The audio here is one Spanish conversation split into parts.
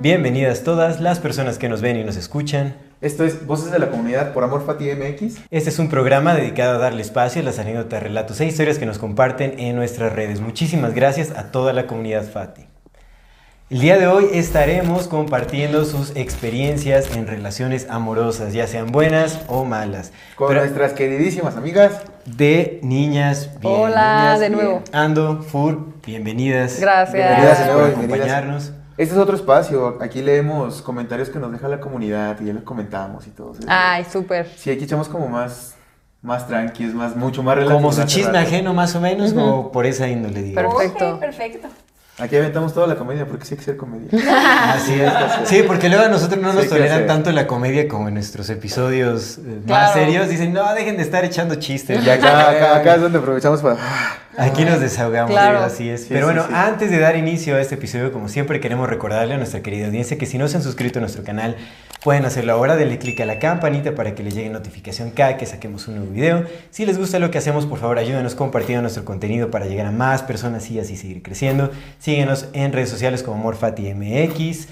Bienvenidas todas las personas que nos ven y nos escuchan. Esto es Voces de la Comunidad por Amor Fati MX. Este es un programa dedicado a darle espacio a las anécdotas, relatos e historias que nos comparten en nuestras redes. Muchísimas gracias a toda la comunidad Fati. El día de hoy estaremos compartiendo sus experiencias en relaciones amorosas, ya sean buenas o malas. Con Pero nuestras queridísimas amigas. de niñas bien. Hola, niñas, de bien. nuevo. Ando, Fur, bienvenidas. Gracias. Bienvenidas, Gracias por acompañarnos. Este es otro espacio. Aquí leemos comentarios que nos deja la comunidad y ya los comentamos y todo. Ay, súper. Sí, aquí echamos como más, más tranquilos, más, mucho más relajos. Como su chisme rato. ajeno más o menos, o por esa índole, digamos. Perfecto. Ok, perfecto. Aquí aventamos toda la comedia porque sí hay que ser comedia. Así es. Sí, porque luego a nosotros no nos toleran tanto la comedia como en nuestros episodios eh, más serios. Dicen, no, dejen de estar echando chistes. Y acá, acá, acá es donde aprovechamos para... Aquí nos desahogamos, Claro. así es. Pero sí, bueno, sí. antes de dar inicio a este episodio, como siempre, queremos recordarle a nuestra querida audiencia que si no se han suscrito a nuestro canal, pueden hacerlo ahora. Denle clic a la campanita para que les llegue notificación cada que saquemos un nuevo video. Si les gusta lo que hacemos, por favor, ayúdenos compartiendo nuestro contenido para llegar a más personas y así seguir creciendo. Síguenos en redes sociales como Morfati MX.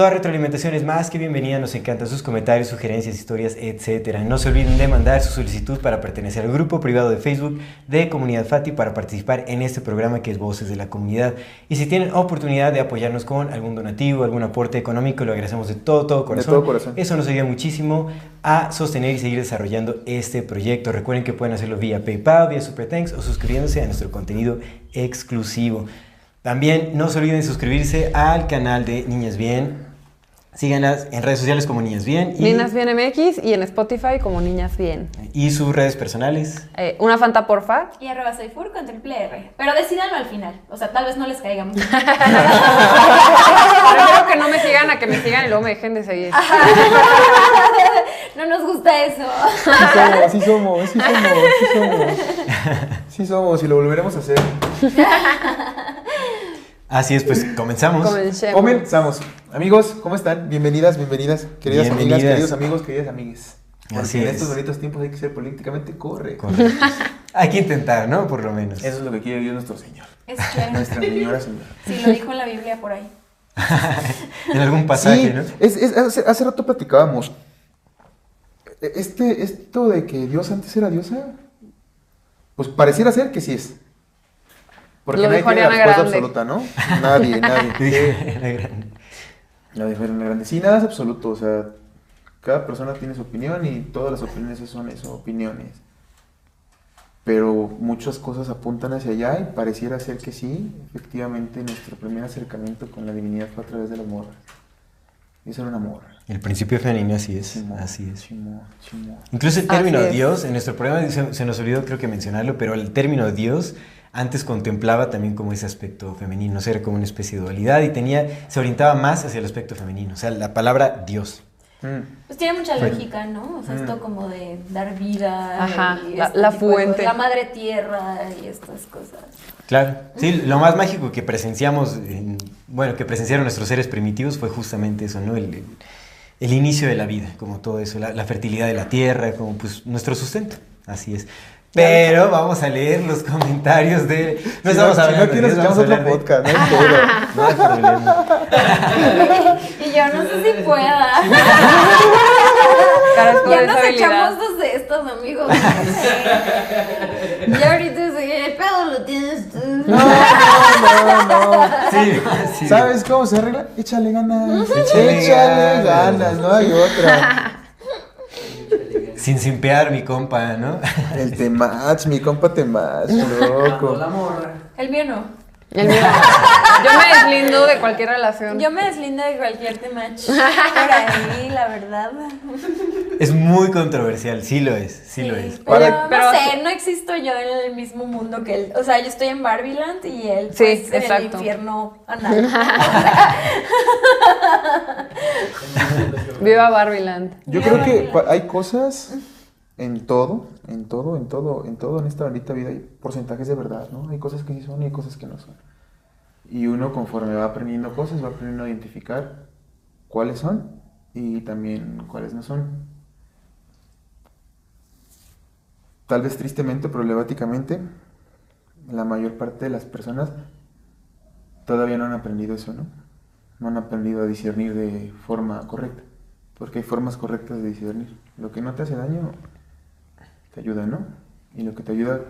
Toda retroalimentación es más que bienvenida, nos encantan sus comentarios, sugerencias, historias, etc. No se olviden de mandar su solicitud para pertenecer al grupo privado de Facebook de Comunidad Fati para participar en este programa que es Voces de la Comunidad. Y si tienen oportunidad de apoyarnos con algún donativo, algún aporte económico, lo agradecemos de todo, todo corazón. todo corazón. Eso nos ayuda muchísimo a sostener y seguir desarrollando este proyecto. Recuerden que pueden hacerlo vía PayPal, vía SuperThanks o suscribiéndose a nuestro contenido exclusivo. También no se olviden de suscribirse al canal de Niñas Bien. Síganlas en redes sociales como Niñas Bien y, Niñas Bien MX y en Spotify como Niñas Bien. y sus redes personales. Eh, una Fanta, porfa. Y arroba soy Fur con triple R. Pero decídanlo al final. O sea, tal vez no les caiga mucho. Prefiero que no me sigan a que me sigan y luego me dejen de seguir. no nos gusta eso. Sí somos, sí somos, sí somos, sí somos. Sí somos y lo volveremos a hacer. Así es, pues comenzamos. Comencemos. Comenzamos. Amigos, ¿cómo están? Bienvenidas, bienvenidas. Queridas amigas, queridos amigos, queridas amigas. Porque Así en es. estos bonitos tiempos hay que ser políticamente correcto. Correcto. Hay que intentar, ¿no? Por lo menos. Eso es lo que quiere Dios nuestro Señor. Es chévere. Nuestra señora señora. Sí, lo dijo en la Biblia por ahí. En algún pasaje, sí, ¿no? es, es- hace, hace rato platicábamos. Este, esto de que Dios antes era diosa, pues pareciera ser que sí es. Porque Lo nadie dijo tiene la respuesta Grande. absoluta, ¿no? Nadie, nadie. Grande. La de Ariana Grande. Sí, nada es absoluto. O sea, cada persona tiene su opinión y todas las opiniones son eso, opiniones. Pero muchas cosas apuntan hacia allá y pareciera ser que sí. Efectivamente, nuestro primer acercamiento con la divinidad fue a través de las morras. Eso era una morra. El principio femenino, así es. Así es. Incluso el término. Dios, en nuestro programa se, se nos olvidó creo que mencionarlo, pero el término Dios antes contemplaba también como ese aspecto femenino, o sea, era como una especie de dualidad y tenía, se orientaba más hacia el aspecto femenino, o sea, la palabra Dios. Mm. Pues tiene mucha lógica, ¿no? O sea, esto como de dar vida. Ajá, y la- este la fuente. La madre tierra y estas cosas. Claro, sí, lo más mágico que presenciamos, en- bueno, que presenciaron nuestros seres primitivos fue justamente eso, ¿no? El, el- el inicio de la vida, como todo eso, la, la fertilidad de la tierra, como pues nuestro sustento, así es. Pero vamos a leer los comentarios de... No Si estamos si hablando no de quieres, otro de- podcast, no. No hay problema. y yo no sé si pueda. Ya nos echamos dos de estos, amigos. ya ahorita sé, el pedo lo tienes tú. No, no, no. Sí, sí. ¿Sabes cómo se arregla? Échale ganas. Échale Échale, ganas. ganas, no hay otra. Sin simpear, mi compa, ¿no? El temach, mi compa temach, loco. El mío no. El mío. Yo me deslindo de cualquier relación. Yo me deslindo de cualquier temach por ahí, la verdad. Es muy controversial, sí lo es, sí, lo es. Pero, Para- pero- no sé, no existo yo en el mismo mundo que él. O sea, yo estoy en Barbieland y él Sí, pues, en el infierno anal. Viva Barbieland. Yo creo que hay cosas en todo, en todo, en todo, en todo en esta bendita vida hay porcentajes de verdad, ¿no? Hay cosas que sí son y hay cosas que no son. Y uno conforme va aprendiendo cosas, va aprendiendo a identificar cuáles son y también cuáles no son. Tal vez tristemente, problemáticamente, la mayor parte de las personas todavía no han aprendido eso, ¿no? No han aprendido a discernir de forma correcta. Porque hay formas correctas de discernir. Lo que no te hace daño, te ayuda, ¿no? Y lo que te ayuda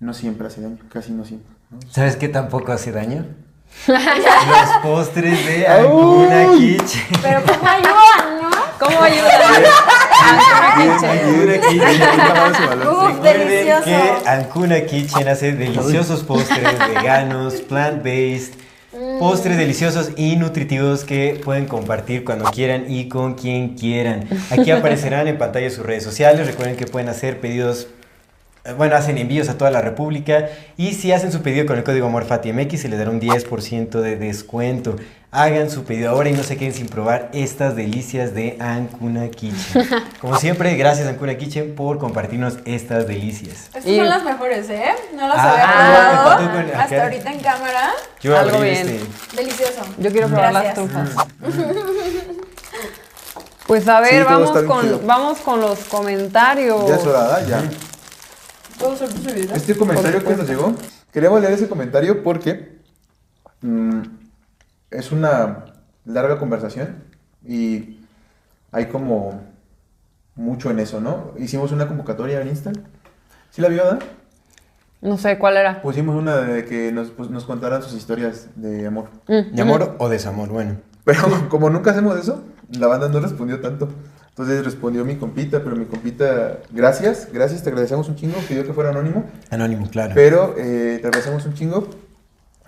no siempre hace daño, casi no siempre. ¿no? ¿Sabes qué tampoco hace daño? Los postres de Ancuna Kitchen. Pero ¿cómo ayudan, no? ¿Cómo ayuda? Ancuna Kitchen. Uf, Recuerden delicioso. que Ancuna Kitchen hace deliciosos postres veganos, plant-based, postres deliciosos y nutritivos que pueden compartir cuando quieran y con quien quieran. Aquí aparecerán en pantalla sus redes sociales. Recuerden que pueden hacer pedidos bueno, hacen envíos a toda la República y si hacen su pedido con el código AMORFATIMX se les dará un 10% de descuento. Hagan su pedido ahora y no se queden sin probar estas delicias de Ancuna Kitchen. Como siempre, gracias Ancuna Kitchen por compartirnos estas delicias. Estas Y- son las mejores, ¿eh? No las Ah, había ah, probado hasta acá. ahorita en cámara. Yo Algo abrí bien. este. Delicioso. Yo quiero probar las trufas. Pues a ver, Sí, vamos, bien con, vamos con los comentarios. Ya es hora, ¿verdad? Ya. Este comentario que nos llegó, queríamos leer ese comentario porque mm, es una larga conversación y hay como mucho en eso, ¿no? Hicimos una convocatoria en Insta. ¿Sí la vio, verdad? No sé cuál era. Pusimos una de que nos, pues, nos contaran sus historias de amor. ¿De amor o desamor? Bueno. Pero como nunca hacemos eso, la banda no respondió tanto. Entonces respondió mi compita, pero mi compita, gracias, gracias, te agradecemos un chingo, pidió que fuera anónimo. Anónimo, claro. Pero eh, te agradecemos un chingo.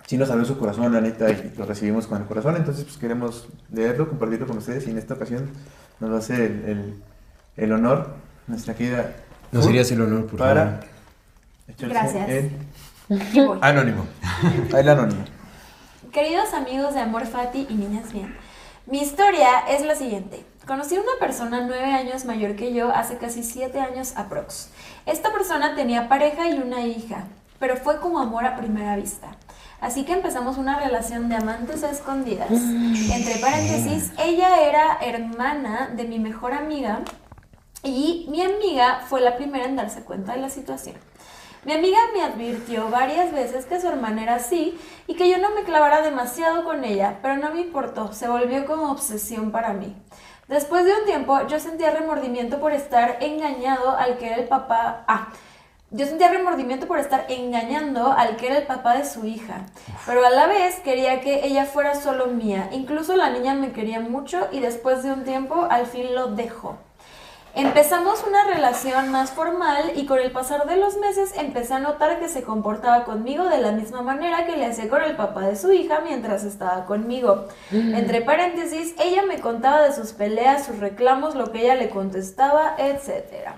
Sí nos abrió su corazón, la neta, y lo recibimos con el corazón. Entonces, pues queremos leerlo, compartirlo con ustedes. Y en esta ocasión nos va a hacer el, el- el honor, nuestra querida. Nos harías el honor, por para favor. Gracias. el-. Anónimo. el anónimo. Queridos amigos de Amor Fati y Niñas Bien, mi historia es la siguiente. Conocí a una persona nueve años mayor que yo hace casi siete años aprox. Esta persona tenía pareja y una hija, pero fue como amor a primera vista. Así que empezamos una relación de amantes a escondidas. Entre paréntesis, ella era hermana de mi mejor amiga y mi amiga fue la primera en darse cuenta de la situación. Mi amiga me advirtió varias veces que su hermana era así y que yo no me clavara demasiado con ella, pero no me importó, se volvió como obsesión para mí. Después de un tiempo yo sentía remordimiento por estar engañado al que era el papá... Ah, yo sentía remordimiento por estar engañando al que era el papá de su hija, pero a la vez quería que ella fuera solo mía. Incluso la niña me quería mucho y después de un tiempo al fin lo dejó. Empezamos una relación más formal y con el pasar de los meses empecé a notar que se comportaba conmigo de la misma manera que le hacía con el papá de su hija mientras estaba conmigo. Entre paréntesis, ella me contaba de sus peleas, sus reclamos, lo que ella le contestaba, etc.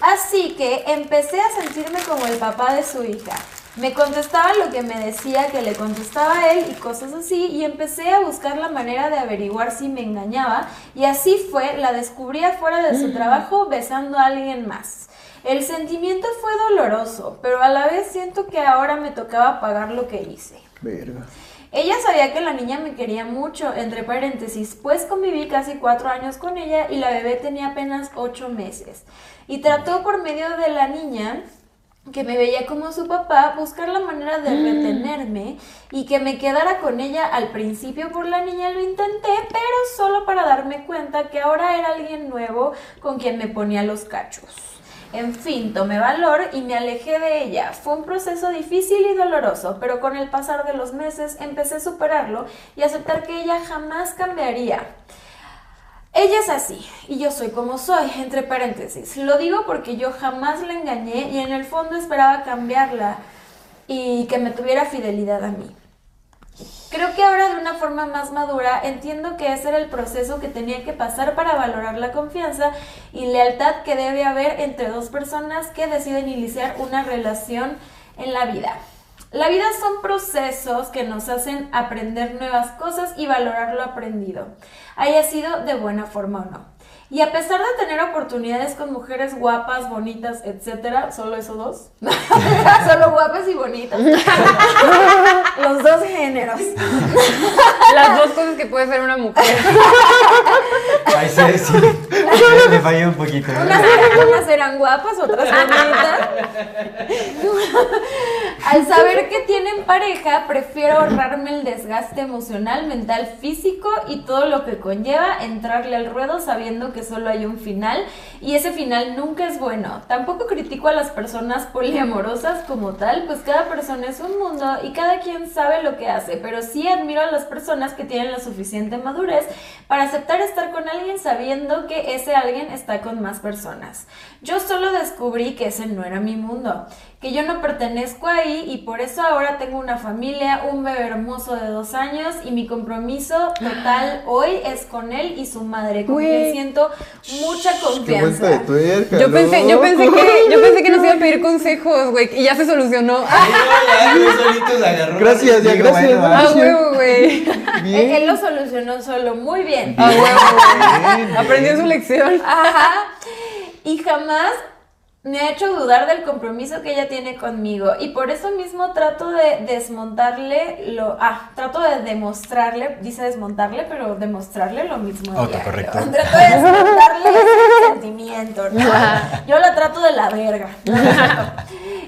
Así que empecé a sentirme como el papá de su hija. Me contestaba lo que me decía que le contestaba a él y cosas así y empecé a buscar la manera de averiguar si me engañaba y así fue, la descubrí afuera de su trabajo besando a alguien más. El sentimiento fue doloroso, pero a la vez siento que ahora me tocaba pagar lo que hice. Verga. Ella sabía que la niña me quería mucho, entre paréntesis, pues conviví casi cuatro años con ella y la bebé tenía apenas ocho meses. Y trató por medio de la niña, que me veía como su papá, buscar la manera de retenerme y que me quedara con ella. Al principio por la niña lo intenté, pero solo para darme cuenta que ahora era alguien nuevo con quien me ponía los cachos. En fin, tomé valor y me alejé de ella. Fue un proceso difícil y doloroso, pero con el pasar de los meses empecé a superarlo y aceptar que ella jamás cambiaría. Ella es así y yo soy como soy, entre paréntesis. Lo digo porque yo jamás la engañé y en el fondo esperaba cambiarla. y que me tuviera fidelidad a mí. Creo que ahora de una forma más madura entiendo que ese era el proceso que tenía que pasar para valorar la confianza y lealtad que debe haber entre dos personas que deciden iniciar una relación en la vida. La vida son procesos que nos hacen aprender nuevas cosas y valorar lo aprendido, haya sido de buena forma o no. Y a pesar de tener oportunidades con mujeres guapas, bonitas, etcétera, solo esos dos, solo guapas y bonitas, los dos géneros. Las dos cosas que puede ser una mujer. Ahí sí, sí. Le fallé un poquito. Unas, unas eran guapas, otras bonitas. Al saber que tienen pareja, prefiero ahorrarme el desgaste emocional, mental, físico y todo lo que conlleva entrarle al ruedo sabiendo que solo hay un final y ese final nunca es bueno. Tampoco critico a las personas poliamorosas como tal, pues cada persona es un mundo y cada quien sabe lo que hace, pero sí admiro a las personas que tienen la suficiente madurez para aceptar estar con alguien sabiendo que ese alguien está con más personas. Yo solo descubrí que ese no era mi mundo, que yo no pertenezco ahí y por eso ahora tengo una familia, un bebé hermoso de dos años y mi compromiso total hoy es con él y su madre, con quien Güey. siento mucha Qué vuelta de confianza. tuerca, Yo pensé, yo pensé loco. que, yo pensé que nos iba a pedir consejos, güey, y ya se solucionó. Ya, se agarró. Gracias, ya, gracias, bueno, Ah, huevo, güey. Él, lo solucionó solo, muy bien. Ah, huevo. Bien, Aprendió su lección. Ajá. Y jamás me ha hecho dudar del compromiso que ella tiene conmigo. Y por eso mismo trato de desmontarle lo. Ah, trato de demostrarle, dice desmontarle, pero demostrarle lo mismo. a Autocorrecto. diario. Trato de desmontarle ese sentimiento, ¿no? Yo la trato de la verga.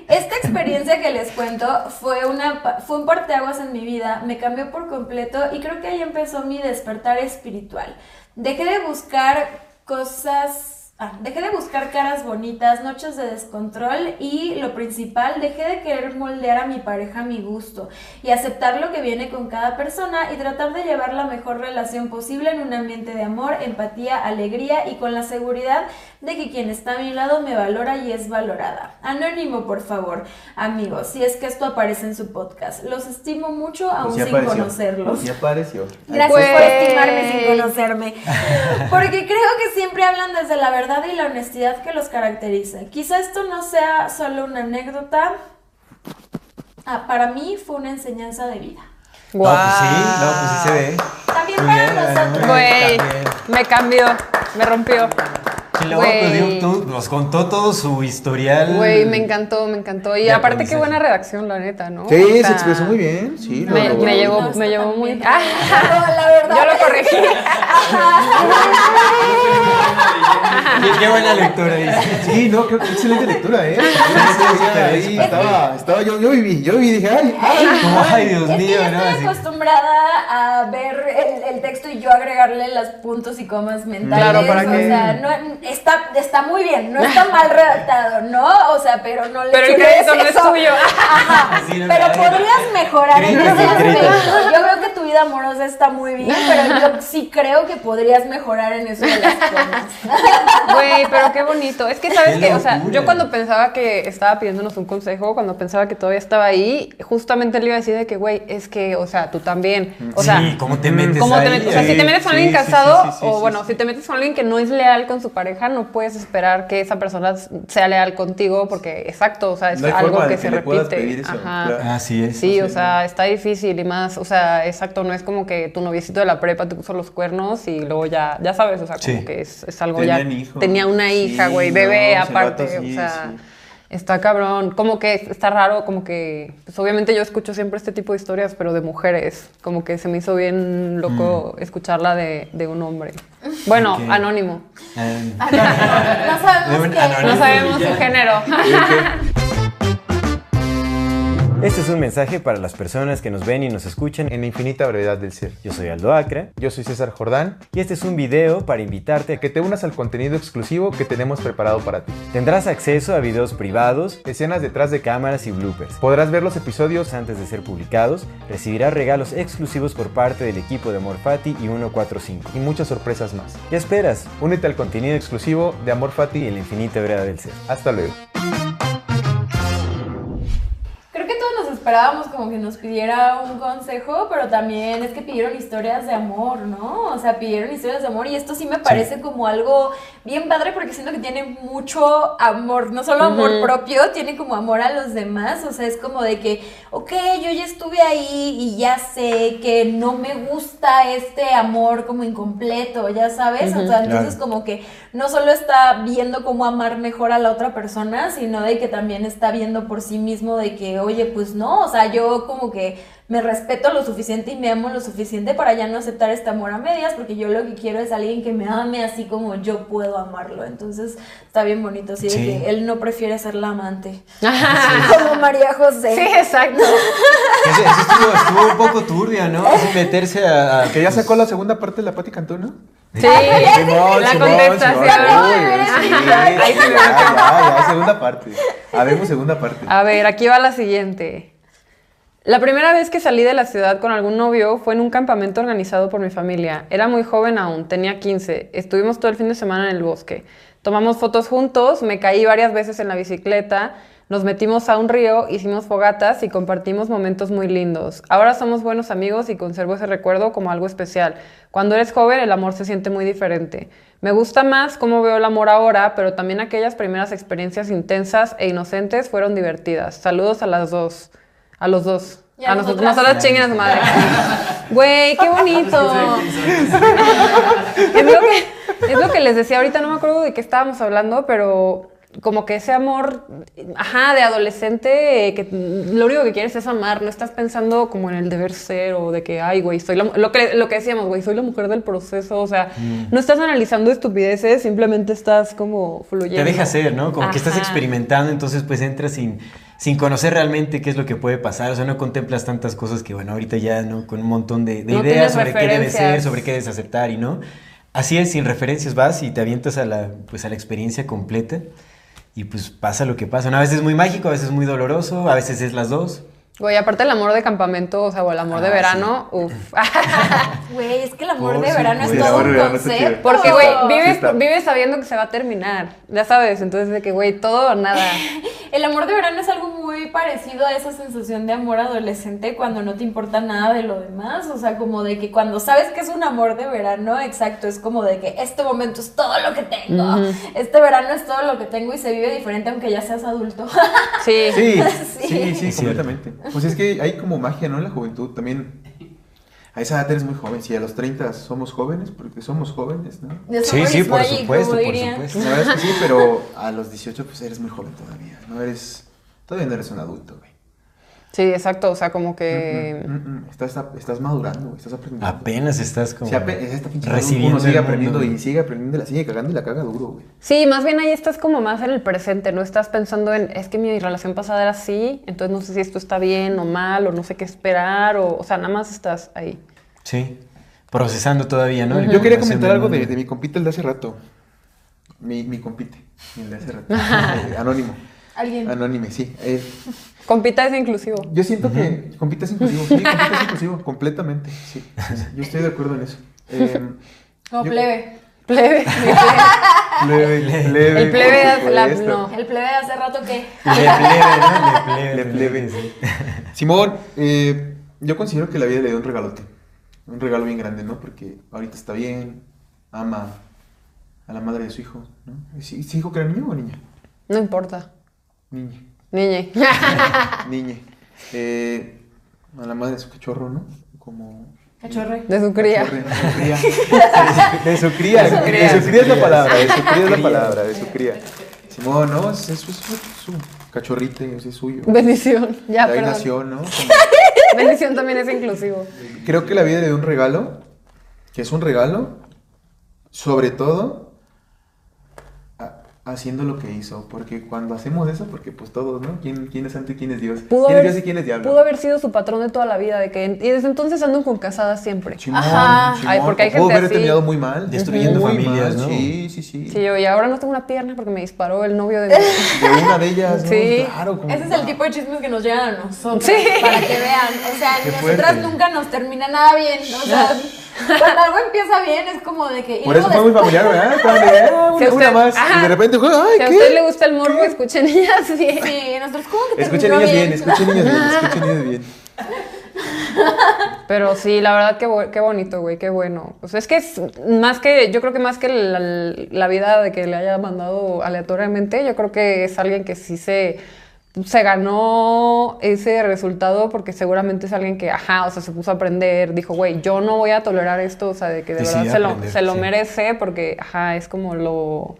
Esta experiencia que les cuento fue, una, fue un parteaguas en mi vida, me cambió por completo y creo que ahí empezó mi despertar espiritual. Dejé de buscar cosas... ah, dejé de buscar caras bonitas, noches de descontrol y lo principal, dejé de querer moldear a mi pareja a mi gusto y aceptar lo que viene con cada persona y tratar de llevar la mejor relación posible en un ambiente de amor, empatía, alegría y con la seguridad de que quien está a mi lado me valora y es valorada. Anónimo, por favor, amigos, si es que esto aparece en su podcast. Los estimo mucho aún Pues ya sin apareció. conocerlos. Pues ya apareció. Gracias Güey. por estimarme sin conocerme. Porque creo que siempre hablan desde la verdad y la honestidad que los caracteriza. Quizá esto no sea solo una anécdota. Ah, para mí fue una enseñanza de vida. No, pues sí, no, pues sí se ve. También Muy para bien, nosotros. Güey, me cambió, me rompió. Y luego pues, todo- nos contó todo su historial. Güey, me encantó, me encantó. Y aparte qué buena redacción, la neta, ¿no? Sí, O se expresó muy bien. Sí, lo Me, llevó, No, me llevó muy... bien. Ah, No, la verdad. yo lo corregí. Qué, qué buena lectura dice. Sí, no, que excelente lectura, ¿eh? Estaba, estaba, yo, yo viví, yo viví y dije, ay, ay. Dios Es que mío, yo ¿no? estoy acostumbrada a ver el, el texto y yo agregarle los puntos y comas mentales. Claro, para o que- sea, no, está, está muy bien, no está mal redactado, ¿no? O sea, pero no le Pero el crédito no es tuyo. Ajá, Así no pero me- podrías mejorar en ese aspecto. Yo creo que tu vida amorosa está muy bien, pero yo sí creo que podrías mejorar en eso de las comas. Güey, pero qué bonito. Es que, ¿sabes Qué qué? O sea, yo cuando pensaba que estaba pidiéndonos un consejo, cuando pensaba que todavía estaba ahí, justamente le iba a decir de que, güey, es que, o sea, tú también. O sea, sí, ¿cómo te metes ¿Cómo te ahí? metes? O sea, si te metes con Sí, alguien sí, sí, casado, sí, sí, o bueno, sí. si te metes con alguien que no es leal con su pareja, no puedes esperar que esa persona sea leal contigo, porque, exacto, o sea, es No hay algo forma que, de se que le puedas repite. pedir eso, Ajá. claro. Así es. Sí, o sea, está difícil y más, o sea, exacto, no es como que tu noviecito de la prepa te puso los cuernos y luego ya, ya sabes, o sea, como Sí. que es, es algo Tenían ya. hijos. Tenía una hija, güey, bebé aparte, o sea, sí. Está cabrón. Como que está raro, como que, pues obviamente yo escucho siempre este tipo de historias, pero de mujeres, como que se me hizo bien loco escucharla de, de un hombre. Bueno, Ok. anónimo. No sabemos De un qué. anónimo. No sabemos su género. Este es un mensaje para las personas que nos ven y nos escuchan. En la infinita brevedad del ser. Yo soy Aldo Acra Yo soy César Jordán. y este es un video para invitarte a Que te unas al contenido exclusivo que tenemos preparado para ti. tendrás acceso a videos privados, Escenas detrás de cámaras y bloopers. Podrás ver los episodios Antes de ser publicados, recibirás regalos exclusivos por parte del equipo de Amor Fati y 145. y muchas sorpresas más. ¿Qué esperas? Únete al contenido exclusivo de Amor Y Fati. en la infinita verdad del ser. Hasta luego. Esperábamos como que nos pidiera un consejo, pero también es que pidieron historias de amor, ¿no? O sea, pidieron historias de amor y esto sí me parece como algo bien padre porque siento que tiene mucho amor, no solo amor propio, tiene como amor a los demás, o sea, es como de que, ok, yo ya estuve ahí y ya sé que no me gusta este amor como incompleto, ya sabes, o sea, entonces como que no solo está viendo cómo amar mejor a la otra persona, sino de que también está viendo por sí mismo de que, oye, pues no, o sea, yo como que me respeto lo suficiente y me amo lo suficiente para ya no aceptar este amor a medias, porque yo lo que quiero es alguien que me ame así como yo puedo amarlo. Entonces está bien bonito, así de Sí. que él no prefiere ser la amante. Como María José. Sí, exacto. Eso, eso estuvo, estuvo un poco turbio, ¿no? Así meterse a... a- Que ya sacó la segunda parte de la Pati Cantú, ¿no? Sí, Simón, la Simón, contestación. Ahí se me segunda parte. Habemos segunda parte. A ver, aquí va la siguiente. La primera vez que salí de la ciudad con algún novio fue en un campamento organizado por mi familia. Era muy joven aún, tenía 15. Estuvimos todo el fin de semana en el bosque. Tomamos fotos juntos, me caí varias veces en la bicicleta, nos metimos a un río, hicimos fogatas y compartimos momentos muy lindos. Ahora somos buenos amigos y conservo ese recuerdo como algo especial. Cuando eres joven el amor se siente muy diferente. Me gusta más cómo veo el amor ahora, pero también aquellas primeras experiencias intensas e inocentes fueron divertidas. Saludos a las dos. A los dos. Y a a nosotros. chinguen a su madre. Güey, qué bonito. es, lo que, es lo que les decía ahorita, no me acuerdo de qué estábamos hablando, pero como que ese amor, ajá, de adolescente, eh, que lo único que quieres es amar, no estás pensando como en el deber ser o de que, ay, güey, soy la, lo que, lo que decíamos, güey, soy la mujer del proceso, o sea, no estás analizando estupideces, simplemente estás como fluyendo. Te deja ser, ¿no? Como que estás Ajá. experimentando, entonces pues entras sin, sin conocer realmente qué es lo que puede pasar. O sea, no contemplas tantas cosas que, bueno, ahorita ya, ¿no? Con un montón de, de No ideas sobre qué debe ser, sobre qué debes aceptar y no. Así es, sin referencias vas y te avientas a la, pues, a la experiencia completa y pues pasa lo que pasa. ¿no? A veces es muy mágico, a veces es muy doloroso, a veces es las dos. Güey, aparte el amor de campamento, o sea, o el amor de Ah, verano, uff. Güey, es que el amor de verano es todo un concepto. Porque, güey, vives, vives sabiendo que se va a terminar, ya sabes, entonces de que, güey, todo o nada. El amor de verano es algo muy parecido a esa sensación de amor adolescente cuando no te importa nada de lo demás. O sea, como de que cuando sabes que es un amor de verano, exacto, es como de que este momento es todo lo que tengo. Este verano es todo lo que tengo y se vive diferente aunque ya seas adulto. Sí. Sí, Sí. sí, sí, completamente. Pues es que hay como magia, ¿no? En la juventud también. A esa edad eres muy joven. Si a los 30 somos jóvenes, porque somos jóvenes, ¿no? Sí, sí, por magic, supuesto, por supuesto. La verdad es que sí, pero a los 18 pues eres muy joven todavía. No eres... Todavía no eres un adulto, güey. Sí, exacto, o sea, como que... Mm, mm, Estás, estás madurando, güey, estás aprendiendo. Apenas estás como esta pinche recibiendo uno sigue el mundo. aprendiendo y sigue aprendiendo y la sigue cagando y la caga duro, güey. Sí, más bien ahí estás como más en el presente, no estás pensando en, es que mi relación pasada era así, entonces no sé si esto está bien o mal, o no sé qué esperar, o, o sea, nada más estás ahí. Sí, procesando todavía, ¿no? Yo quería comentar algo de, mi compita el de hace rato. Mi, mi compite, el de hace rato. Anónimo. Alguien. Anónime, sí. Eh, Compita es inclusivo. yo siento que compita es inclusivo. Sí, compita es inclusivo, completamente. Sí, sí, sí. Yo estoy de acuerdo en eso. Eh, Como yo- plebe. Plebe. Plebe, plebe, El plebe hace la- no. El plebe de hace rato que. Le plebe, ¿no? Le plebe. Le plebe. sí. Simón, eh, yo considero que la vida le dio un regalote. Un regalo bien grande, ¿no? Porque ahorita está bien, ama a la madre de su hijo, ¿no? ¿Sí, sí dijo que era niño o niña? No importa. Niña. Niñe. Niña. Eh, a la madre de su cachorro, ¿no? Como... Cachorre. De su cría. cachorre, De su cría. De su cría. De su cría, de su cría es la palabra. De su cría es la palabra. De su cría. Simón, ¿no? Es, es, es su, cachorrito, ese es suyo. Bendición. Ya, perdón. nació, ¿no? Como- Bendición también es inclusivo. Creo que la vida le dio un regalo, que es un regalo, sobre todo haciendo lo que hizo, porque cuando hacemos eso, porque pues todos, ¿no? ¿Quién, quién es santo y quién es Dios? Pudo ¿Quién es Dios y quién es diablo? pudo haber sido su patrón de toda la vida, de que y desde entonces andan con casadas siempre. Chimón, Ajá. chimón. Ay, porque hay O pudo gente haber así. terminado muy mal. Destruyendo Muy familias, mal, ¿no? Sí, sí, sí. Sí, yo, y ahora no tengo una pierna porque me disparó el novio de una de ellas, ¿no? Sí. Claro. como- Ese es el tipo de chismes que nos llegan a nosotros. Sí. Para que vean. O sea, Qué nosotras fuerte. nunca nos termina nada bien. O sea, Cuando algo empieza bien es como de que... Por eso fue muy familiar, ¿verdad? Ah, Si una, a una usted- más. ajá. Y de repente, ¡ay, Si a usted le gusta el morbo, escuchen niñas bien. Sí, nosotros como que Escuchen terminó niños bien, escuchen niños bien, escuchen niños bien. Pero sí, la verdad, qué, qué bonito, güey, qué bueno. O sea, es que es más que, yo creo que más que la, la vida de que le haya mandado aleatoriamente, yo creo que es alguien que sí se, se ganó ese resultado porque seguramente es alguien que, ajá, o sea, se puso a aprender, dijo, güey, yo no voy a tolerar esto, o sea, de que de verdad se lo, se lo sí. merece porque, ajá, es como lo...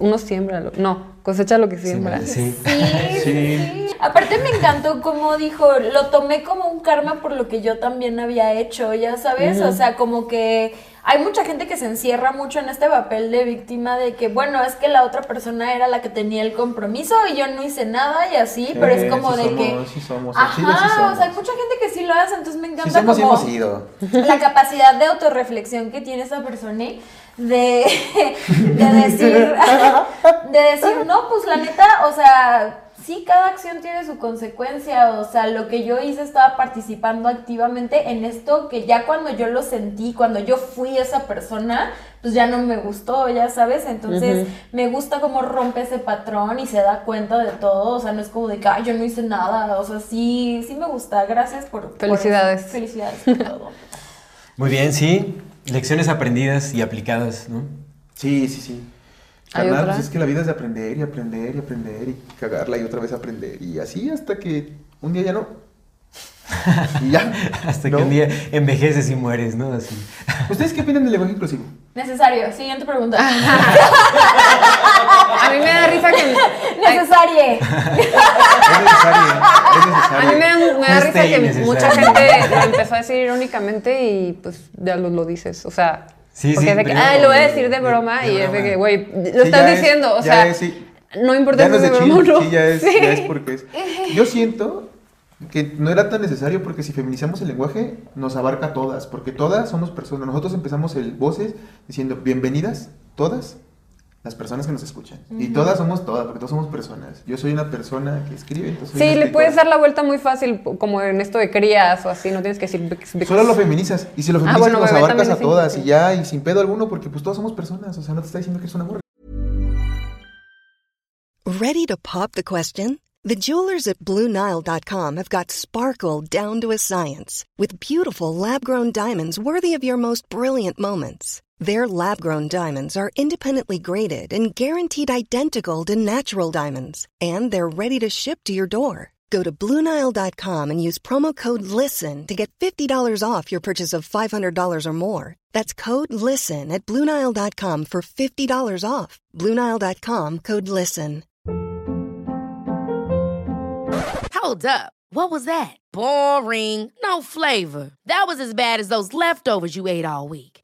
Uno siembra, lo- no, cosecha lo que siembra. Sí. Sí, sí. Aparte me encantó como dijo, lo tomé como un karma por lo que yo también había hecho, ya sabes, o sea, como que hay mucha gente que se encierra mucho en este papel de víctima de que, bueno, es que la otra persona era la que tenía el compromiso y yo no hice nada y así, pero es como sí de somos, que... sí somos, chile sí Ajá, o somos. sea, hay mucha gente que sí lo hace, entonces me encanta somos como hemos ido. la capacidad de autorreflexión que tiene esa persona de, de decir, de decir, no, pues la neta, o sea, sí, cada acción tiene su consecuencia, o sea, lo que yo hice estaba participando activamente en esto que ya cuando yo lo sentí, cuando yo fui esa persona, pues ya no me gustó, ya sabes, entonces me gusta cómo rompe ese patrón y se da cuenta de todo, o sea, no es como de que, "Ay, yo no hice nada, o sea, sí, sí me gusta, gracias por... por- Felicidades. felicidades por todo. Muy bien, sí. Lecciones aprendidas y aplicadas, ¿no? Sí, sí, sí. ¿Hay Carnal, pues es que la vida es de aprender y aprender y aprender y cagarla y otra vez aprender. Y así hasta que un día ya no. Y ya. Hasta ¿no? que un día envejeces y mueres, ¿no? Así. ¿Ustedes qué opinan del lenguaje inclusivo? Necesario, siguiente pregunta. A mí me da risa que... Necesarie. Es necesario. Es necesario. A mí me da, me da risa que necesario. mucha gente lo empezó a decir irónicamente y pues ya lo, lo dices. O sea, Sí, porque sí, es de que, ay, lo voy a decir de de- broma de y es de que, güey, lo Sí, estás es- diciendo. o sea, es, sí. no importa Ya no si es de broma o no. sí, ya es, Sí. ya es porque es. Yo siento que no era tan necesario porque si feminizamos el lenguaje nos abarca a todas, porque todas somos personas. Nosotros empezamos el voces diciendo bienvenidas todas las personas que nos escuchan. Y todas somos todas, porque todos somos personas. Yo soy una persona que escribe, entonces Sí, le puedes dar la vuelta muy fácil, como en esto de crías o así, no tienes que decir... Solo lo feminizas. Y si lo Ah, feminizas, bueno, nos bebé abarcas a es todas. Y ya, y sin pedo alguno, porque pues todos somos personas. O sea, no te está diciendo que eres una morra. Ready to pop the question? The jewelers at BlueNile.com have got sparkle down to a science with beautiful lab grown diamonds worthy of your most brilliant moments. Their lab grown diamonds are independently graded and guaranteed identical to natural diamonds, and they're ready to ship to your door. Go to BlueNile.com and use promo code LISTEN to get $50 off your purchase of $500 or more. That's code LISTEN at BlueNile.com for $50 off. BlueNile.com code LISTEN. Hold up. What was that? Boring. No flavor. That was as bad as those leftovers you ate all week.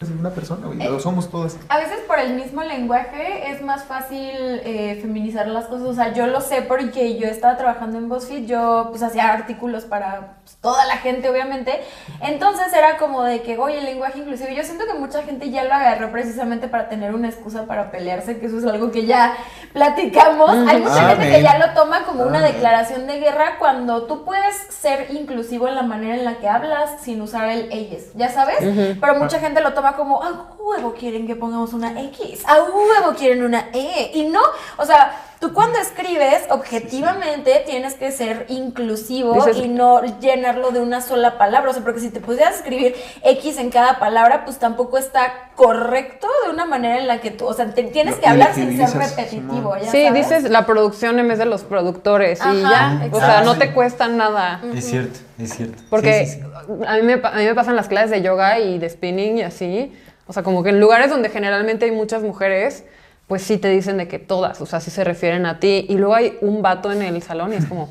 Es una persona, güey. Lo somos todas. A veces por el mismo lenguaje es más fácil eh, feminizar las cosas. O sea, yo lo sé porque yo estaba trabajando en BuzzFeed, yo pues hacía artículos para pues, toda la gente, obviamente. Entonces era como de que, oye, el lenguaje inclusive. Yo siento que mucha gente ya lo agarró precisamente para tener una excusa para pelearse, que eso es algo que ya platicamos. Hay mucha gente que ya lo toma como una Amén. declaración de guerra cuando tú puedes ser inclusivo en la manera en la que hablas sin usar el ellos, ya sabes. Pero mucha gente lo toma como, a huevo quieren que pongamos una X, a huevo quieren una E. Y no, o sea, tú cuando escribes, objetivamente tienes que ser inclusivo Dices- y no llenarlo de una sola palabra. O sea, porque si te pusieras a escribir X en cada palabra, pues tampoco está correcto de una manera en la que tú, o sea, te- tienes que hablar sin ser repetitivo. Ya Sí, sabes. dices la producción en vez de los productores y ya. O exacto. sea, no te cuesta nada. Es cierto, es cierto. Porque Sí, sí, sí. A, mí me, pa- a mí me pasan las clases de yoga y de spinning y así. O sea, como que en lugares donde generalmente hay muchas mujeres, pues sí te dicen de que todas, o sea, sí se refieren a ti. Y luego hay un vato en el salón y es como,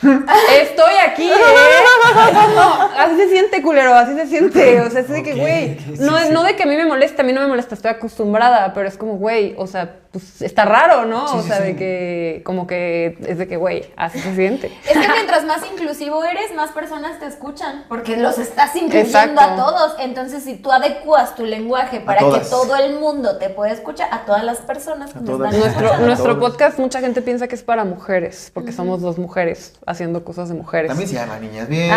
estoy aquí, ¿eh? Así se siente, culero, así se siente. O sea, es de que, güey, sí, no, sí. no de que a mí me moleste, a mí no me molesta, estoy acostumbrada, pero es como, güey, o sea, pues pues está raro, ¿no? Sí, o sí, sea, sí. de que como que es de que, güey, así se siente. Es que mientras más inclusivo eres, más personas te escuchan, porque los estás incluyendo Exacto. a todos. Entonces, si tú adecuas tu lenguaje para que todo el mundo te pueda escuchar, a todas las personas que todas. están Nuestro, nuestro podcast, mucha gente piensa que es para mujeres, porque somos dos mujeres haciendo cosas de mujeres. También se llama niñas bien.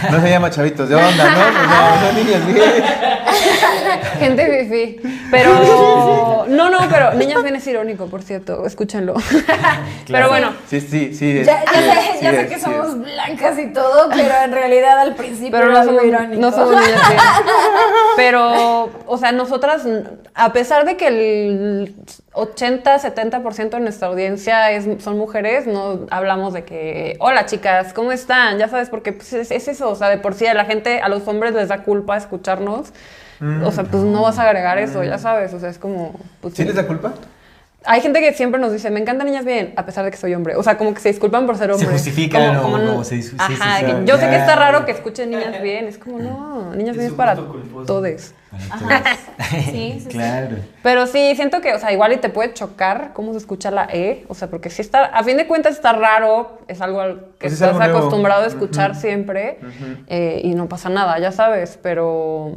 pues, no se llama chavitos de onda, ¿no? Pues no, son niñas bien. Gente fifi. Pero, no, no, pero Niñas Bien es irónico, por cierto, escúchenlo. Pero bueno, Sí, sí, sí. es- Ya, ya sí sé, es, ya sí sé es, que sí somos es. blancas y todo, pero en realidad al principio pero no somos, irónico. no somos niñas bien. Pero, o sea, nosotras, a pesar de que el 80, 70% de nuestra audiencia es, son mujeres, no hablamos de que, hola chicas, ¿cómo están? Ya sabes, porque pues, es, es eso, o sea, de por sí a la gente, a los hombres les da culpa escucharnos. O sea, pues no vas a agregar eso, ya sabes, o sea, es como... Pues, ¿Sí les da culpa? Hay gente que siempre nos dice, me encantan niñas bien, a pesar de que soy hombre. O sea, como que se disculpan por ser hombre. justifican Como- o como como se dis- sí, sí, Ajá, sí, que sí, yo sé que está raro que escuchen niñas bien. Es como, no, niñas bien es para todos. Sí, sí, sí. Claro. Pero sí, siento que, o sea, igual y te puede chocar cómo se escucha la E. O sea, porque sí está, a fin de cuentas está raro, es algo al que Pues es estás nuevo. acostumbrado a escuchar siempre eh, y no pasa nada, ya sabes, pero...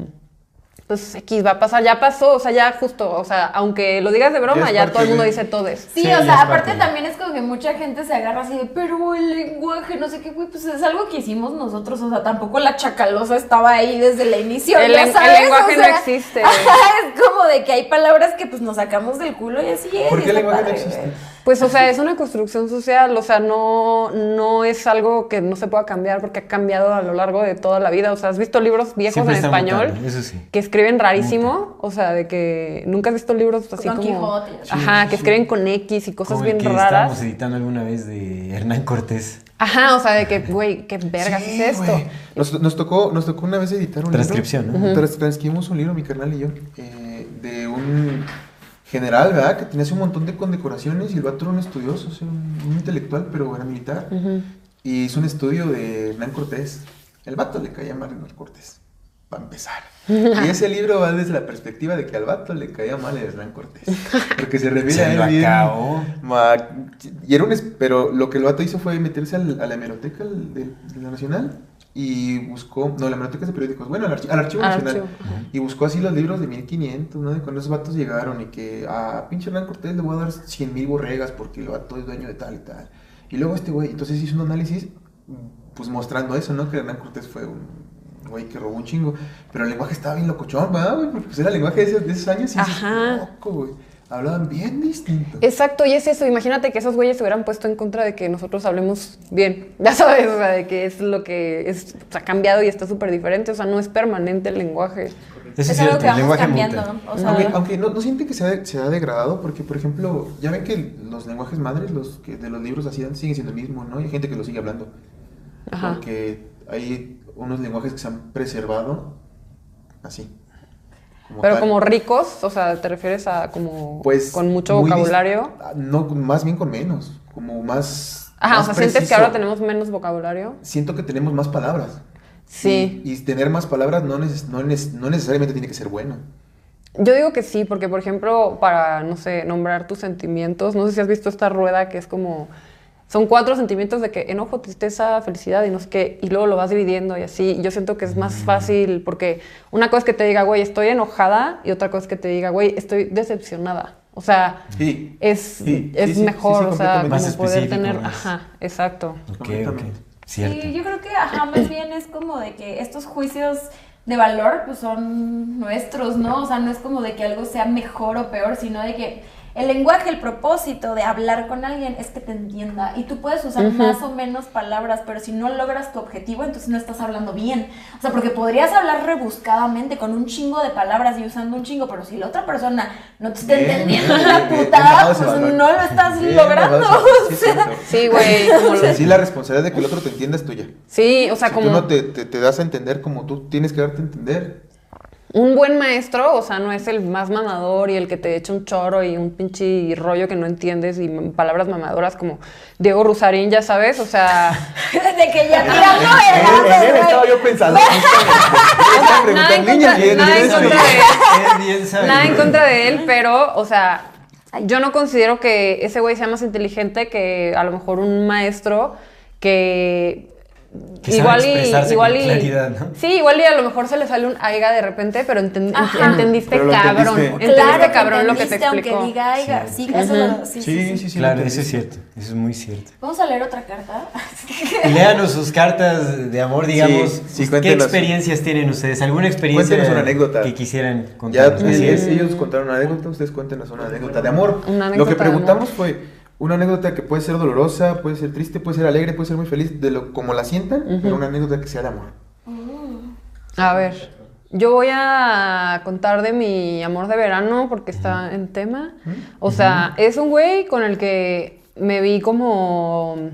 Pues X va a pasar, ya pasó, o sea, ya justo, o sea, aunque lo digas de broma, Ya todo el mundo de- dice todes. Sí, Sí, o sea, aparte de- también es como que mucha gente se agarra así de, pero el lenguaje, no sé qué, güey, pues es algo que hicimos nosotros, o sea, tampoco la chacalosa estaba ahí desde el inicio, El ya len- el sabes, lenguaje o no sea, existe. ajá, es como de que hay palabras que pues nos sacamos del culo y así es. ¿Por y qué el lenguaje no existe? güey. Pues, o sea, es una construcción social, o sea, no, no es algo que no se pueda cambiar porque ha cambiado a lo largo de toda la vida. O sea, ¿has visto libros viejos Siempre en español mutando, eso sí. que escriben rarísimo? O sea, de que nunca has visto libros así Don como... Quijote. Ajá, que escriben con X y cosas Como el bien que raras. estábamos editando alguna vez de Hernán Cortés. Ajá, o sea, de que, güey, qué vergas Sí, es esto. Nos, nos tocó, nos tocó una vez editar un Transcripción, libro. ¿no? Trans- transcribimos un libro, mi carnal y yo, eh, de un general, ¿verdad? Que tenía así un montón de condecoraciones y el vato era un estudioso, o sea, un, un intelectual, pero era militar. Y hizo un estudio de Hernán Cortés. El vato le caía mal a Hernán Cortés, para empezar. Y ese libro va desde la perspectiva de que al vato le caía mal a Hernán Cortés. Porque se refiere Se a él lo bien- acabó. Ma- y era un pero lo que el vato hizo fue meterse al- a la hemeroteca de la Nacional y buscó, no, la es de periódicos, bueno, al, archi- al Archivo Al Nacional. archivo, y buscó así los libros de 1500, ¿no? De cuando esos vatos llegaron y que a pinche Hernán Cortés le voy a dar 100 mil borregas porque el vato es dueño de tal y tal. Y luego este güey, entonces hizo un análisis, pues mostrando eso, ¿no? Que Hernán Cortés fue un güey que robó un chingo. Pero el lenguaje estaba bien locochón, ¿verdad, güey? Porque pues era el lenguaje de esos, de esos años y Ajá. loco, güey. Hablaban bien distinto. Exacto, y es eso. Imagínate que esos güeyes se hubieran puesto en contra de que nosotros hablemos bien. Ya sabes, o sea, de que es lo que es, o sea, ha cambiado y está súper diferente. O sea, no es permanente el lenguaje. Eso Es, es algo que vamos lenguaje cambiando. ¿no? O sea, Aunque, aunque no, no siente que se ha, se ha degradado, porque por ejemplo, ya ven que los lenguajes madres, los que de los libros así siguen siendo el mismo, ¿no? Y hay gente que lo sigue hablando. Ajá. Porque hay unos lenguajes que se han preservado así. Como Pero tal. como ricos, o sea, ¿te refieres a como pues con mucho vocabulario? No, más bien con menos, como más. Ajá, más o sea, ¿sientes que ahora tenemos menos vocabulario? Siento que tenemos más palabras. Sí. Y, y tener más palabras no, neces- no, neces- no necesariamente tiene que ser bueno. Yo digo que sí, porque por ejemplo, para, no sé, nombrar tus sentimientos, no sé si has visto esta rueda que es como, son cuatro sentimientos de que enojo, tristeza, felicidad y no sé qué, y luego lo vas dividiendo y así. Y yo siento que es más fácil, porque una cosa es que te diga, güey, estoy enojada, y otra cosa es que te diga, güey, estoy decepcionada. O sea, Sí. es, Sí, es sí, mejor, sí, sí, o sea, como Más poder tener, más- ajá, exacto. Ok, ok. Completamente. Cierto. Sí, yo creo que, ajá, más bien es como de que estos juicios de valor, pues son nuestros, ¿no? O sea, no es como de que algo sea mejor o peor, sino de que el lenguaje, el propósito de hablar con alguien es que te entienda. Y tú puedes usar más o menos palabras, pero si no logras tu objetivo, entonces no estás hablando bien. O sea, porque podrías hablar rebuscadamente con un chingo de palabras y usando un chingo, pero si la otra persona no te está Bien, entendiendo bien, la putada, pues valor. no lo estás Bien logrando. o sí, sea. Sí, güey, O sea, sí, la responsabilidad de que el otro te entienda es tuya. sí, o sea, si como... tú no te, te- te das a entender como tú tienes que darte a entender. Un buen maestro, o sea, no es el más mamador y el que te echa un choro y un pinche rollo que no entiendes y palabras mamadoras como Diego Rusarín, ya sabes, o sea, De que ya tirando el estaba yo pensando. nada en contra, bien, nada en contra de Él. Bien nada en contra de él, pero, o sea, yo no considero que ese güey sea más inteligente que a lo mejor un maestro que Que igual y, igual con y claridad, ¿no? sí igual y a lo mejor se le sale un aiga de repente pero enten- entendiste Pero cabrón entendiste. entendiste Claro, cabrón lo que te explicó Aunque diga, "Aiga", sí, eso lo- sí, sí, Sí, sí. sí, sí. claro, eso es cierto. Eso es muy cierto. Vamos a leer otra carta. Léanos sus cartas de amor, digamos. Sí, sí, ¿Qué experiencias tienen ustedes? ¿Alguna experiencia Cuéntenos una anécdota. que quisieran Ya contar? ellos, ellos contaron una anécdota, ustedes cuéntenos una anécdota de amor. Una Lo que preguntamos fue una anécdota que puede ser dolorosa, puede ser triste, puede ser alegre, puede ser muy feliz, de lo como la sientan, pero una anécdota que sea de amor. a ver yo voy a contar de mi amor de verano porque está en tema. O sea es un güey con el que me vi como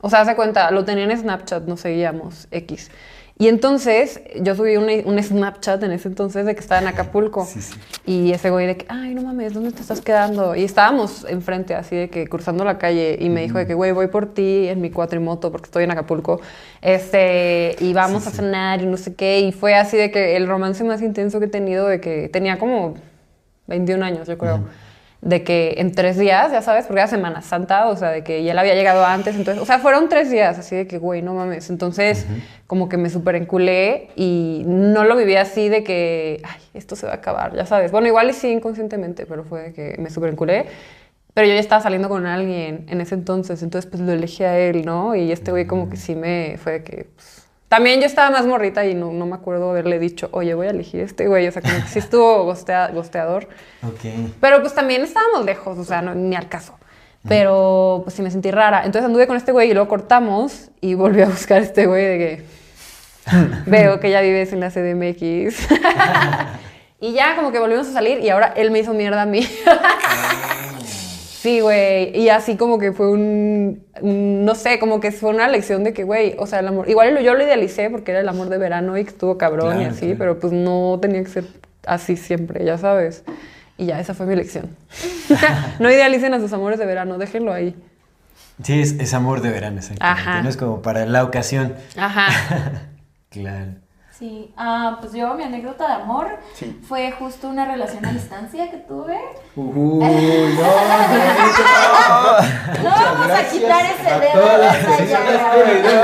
O sea, hace cuenta, lo tenía en Snapchat, nos seguíamos, X. Y entonces yo subí un, un Snapchat en ese entonces de que estaba en Acapulco. Sí, sí. Y ese güey de que, ay, no mames, ¿dónde te estás quedando? Y estábamos enfrente, así de que cruzando la calle. Y me dijo de que, güey, voy por ti en mi cuatrimoto porque estoy en Acapulco. Este, y vamos a cenar y no sé qué. Y fue así de que el romance más intenso que he tenido, de que tenía como 21 años, yo creo. De que en tres días, ya sabes, porque era Semana Santa, o sea, de que ya él había llegado antes, entonces, o sea, fueron tres días, así de que, güey, no mames. Entonces, como que me súper enculé y no lo viví así de que, ay, esto se va a acabar, ya sabes. Bueno, igual y sí inconscientemente, pero fue de que me súper enculé. Pero yo ya estaba saliendo con alguien en ese entonces, entonces pues lo elegí a él, ¿no? Y este güey como que sí me fue de que... pues, también yo estaba más morrita y no, no me acuerdo haberle dicho, oye, voy a elegir este güey, o sea, como que sí estuvo gostea- gosteador. Ok. Pero pues también estábamos lejos, o sea, no- ni al caso. Pero pues sí me sentí rara. Entonces anduve con este güey y luego cortamos y volví a buscar a este güey de que veo que ya vives en la CDMX. y ya como que volvimos a salir y ahora él me hizo mierda a mí. Sí, güey. Y así como que fue un, un- no sé, como que fue una lección de que, güey, o sea, el amor, igual yo lo idealicé porque era el amor de verano y que estuvo cabrón y así, claro. pero pues no tenía que ser así siempre, ya sabes. Y ya, esa fue mi lección. no idealicen a sus amores de verano, déjenlo ahí. Sí, es, es amor de verano, exactamente. Ajá. No es como para la ocasión. Ajá. Claro. Sí, ah, pues yo mi anécdota de amor Sí. fue justo una relación a distancia que tuve. Uy, no, No vamos a quitar ese A dedo todas de las video.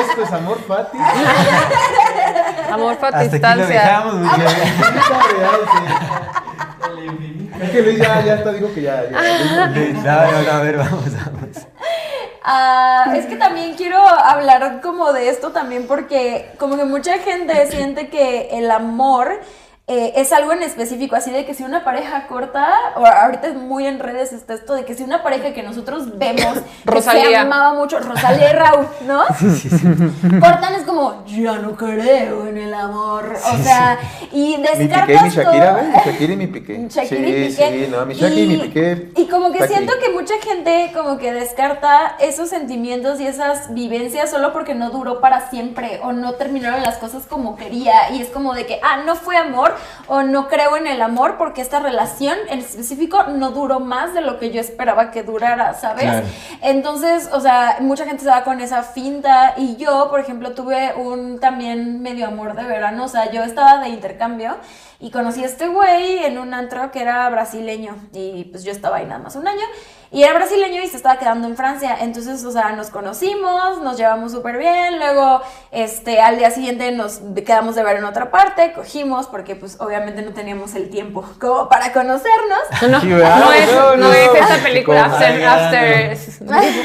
Esto es amor Fati. Amor para Hasta aquí lo distancia. dejamos. Es que Luis ya, ya está, dijo que ya. ya. No, no, no, a ver, vamos, vamos. Ah, es que también quiero hablar como de esto también porque como que mucha gente siente que el amor eh, es algo en específico, así de que si una pareja corta, o ahorita es muy en redes está esto de que si una pareja que nosotros vemos que se amaba mucho, Rosalía y Raúl, ¿no? Cortan es como, ya no creo en el amor, o sea, y Mi Piqué y descartas mi Shakira, todo-. Mi Shakira y mi Piqué. Shakira sí, y Piqué. sí, no, mi Shakira y mi Piqué. Y como que siento que mucha gente como que descarta esos sentimientos y esas vivencias solo porque no duró para siempre o no terminaron las cosas como quería y es como de que, ah, no fue amor o no creo en el amor porque esta relación en específico no duró más de lo que yo esperaba que durara, ¿sabes? Claro. Entonces, o sea, mucha gente se va con esa finta y yo, por ejemplo, tuve un también medio amor de verano, o sea, yo estaba de intercambio y conocí a este güey en un antro que era brasileño y pues yo estaba ahí nada más un año y era brasileño y se estaba quedando en Francia, entonces, o sea, nos conocimos, nos llevamos súper bien, luego, este, al día siguiente nos quedamos de ver en otra parte, cogimos porque pues obviamente no teníamos el tiempo como para conocernos. No, no es, No, no no. es esa película, After, After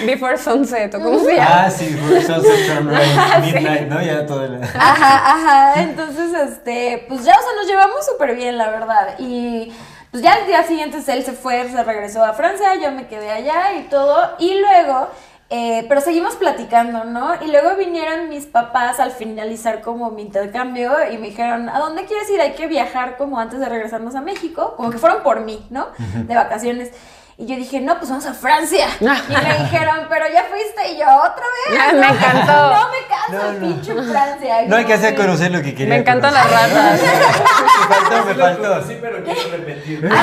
Before Sunset, ¿o cómo se llama? Ah, sí, por Sunset Midnight, ¿no? Ya todo el... Ajá, ajá. Entonces, este, pues ya, o sea, nos llevamos súper bien, la verdad. Y pues ya el día siguiente él se fue, se regresó a Francia, yo me quedé allá y todo. Y luego, eh, pero seguimos platicando, ¿no? Y luego vinieron mis papás al finalizar como mi intercambio y me dijeron, ¿a dónde quieres ir? Hay que viajar como antes de regresarnos a México. Como que fueron por mí, ¿no? De vacaciones. Y yo dije, no, pues vamos a Francia. Y me dijeron, pero ya fuiste y yo otra vez. Ah, me No, encantó. No me canso el pinche Francia. No hay que hacer conocer lo que quería Me encantan conocer. las ratas. Me faltó, me faltó. Sí, pero quiero repetir.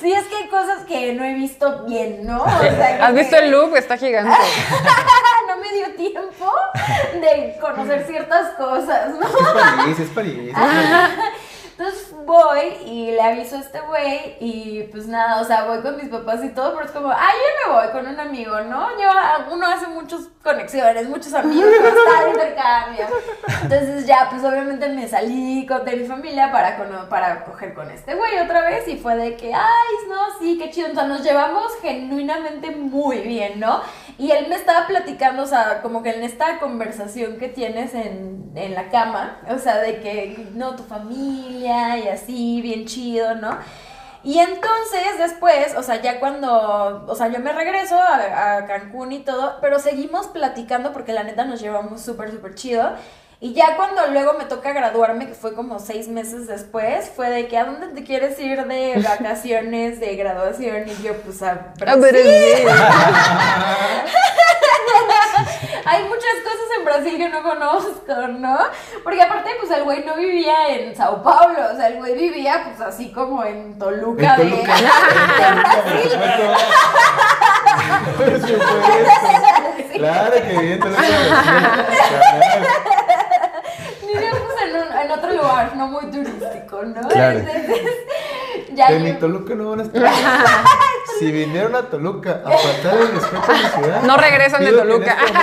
Sí, es que hay cosas que no he visto bien, ¿no? O sea, ¿Has que- visto el loop? Está gigante. no me dio tiempo de conocer ciertas cosas, ¿no? Es París, es París. Entonces voy y le aviso a este güey y pues nada, o sea, voy con mis papás y todo, pero es como, ah, yo me voy con un amigo, ¿no? Yo, uno hace muchas conexiones, muchos amigos, está intercambio. Entonces ya, pues obviamente me salí con, de mi familia para, cono- para coger con este güey otra vez y fue de que, ay, no, sí, qué chido. Entonces nos llevamos genuinamente muy bien, ¿no? Y él me estaba platicando, o sea, como que en esta conversación que tienes en, en la cama, o sea, de que, no, tu familia y así, bien chido, ¿no? Y entonces después, o sea, ya cuando, o sea, yo me regreso a, a Cancún y todo, pero seguimos platicando porque la neta nos llevamos súper, súper chido. Y ya cuando luego me toca graduarme, que fue como seis meses después, fue de que, ¿a dónde te quieres ir de vacaciones, de graduación? Y yo, pues, a Brasil. Hay muchas cosas en Brasil que no conozco, ¿no? Porque aparte, pues el güey no vivía en Sao Paulo, o sea, el güey vivía pues así como en Toluca, En de, Toluca. de Brasil. Por supuesto. Claro que bien, Vivíamos en, un- en otro lugar, no muy turístico, ¿no? Claro. Entonces, ya De yo- mi Toluca no van a estar. Si vinieron a Toluca a faltar el respeto a mi ciudad. No regresan de Toluca. Este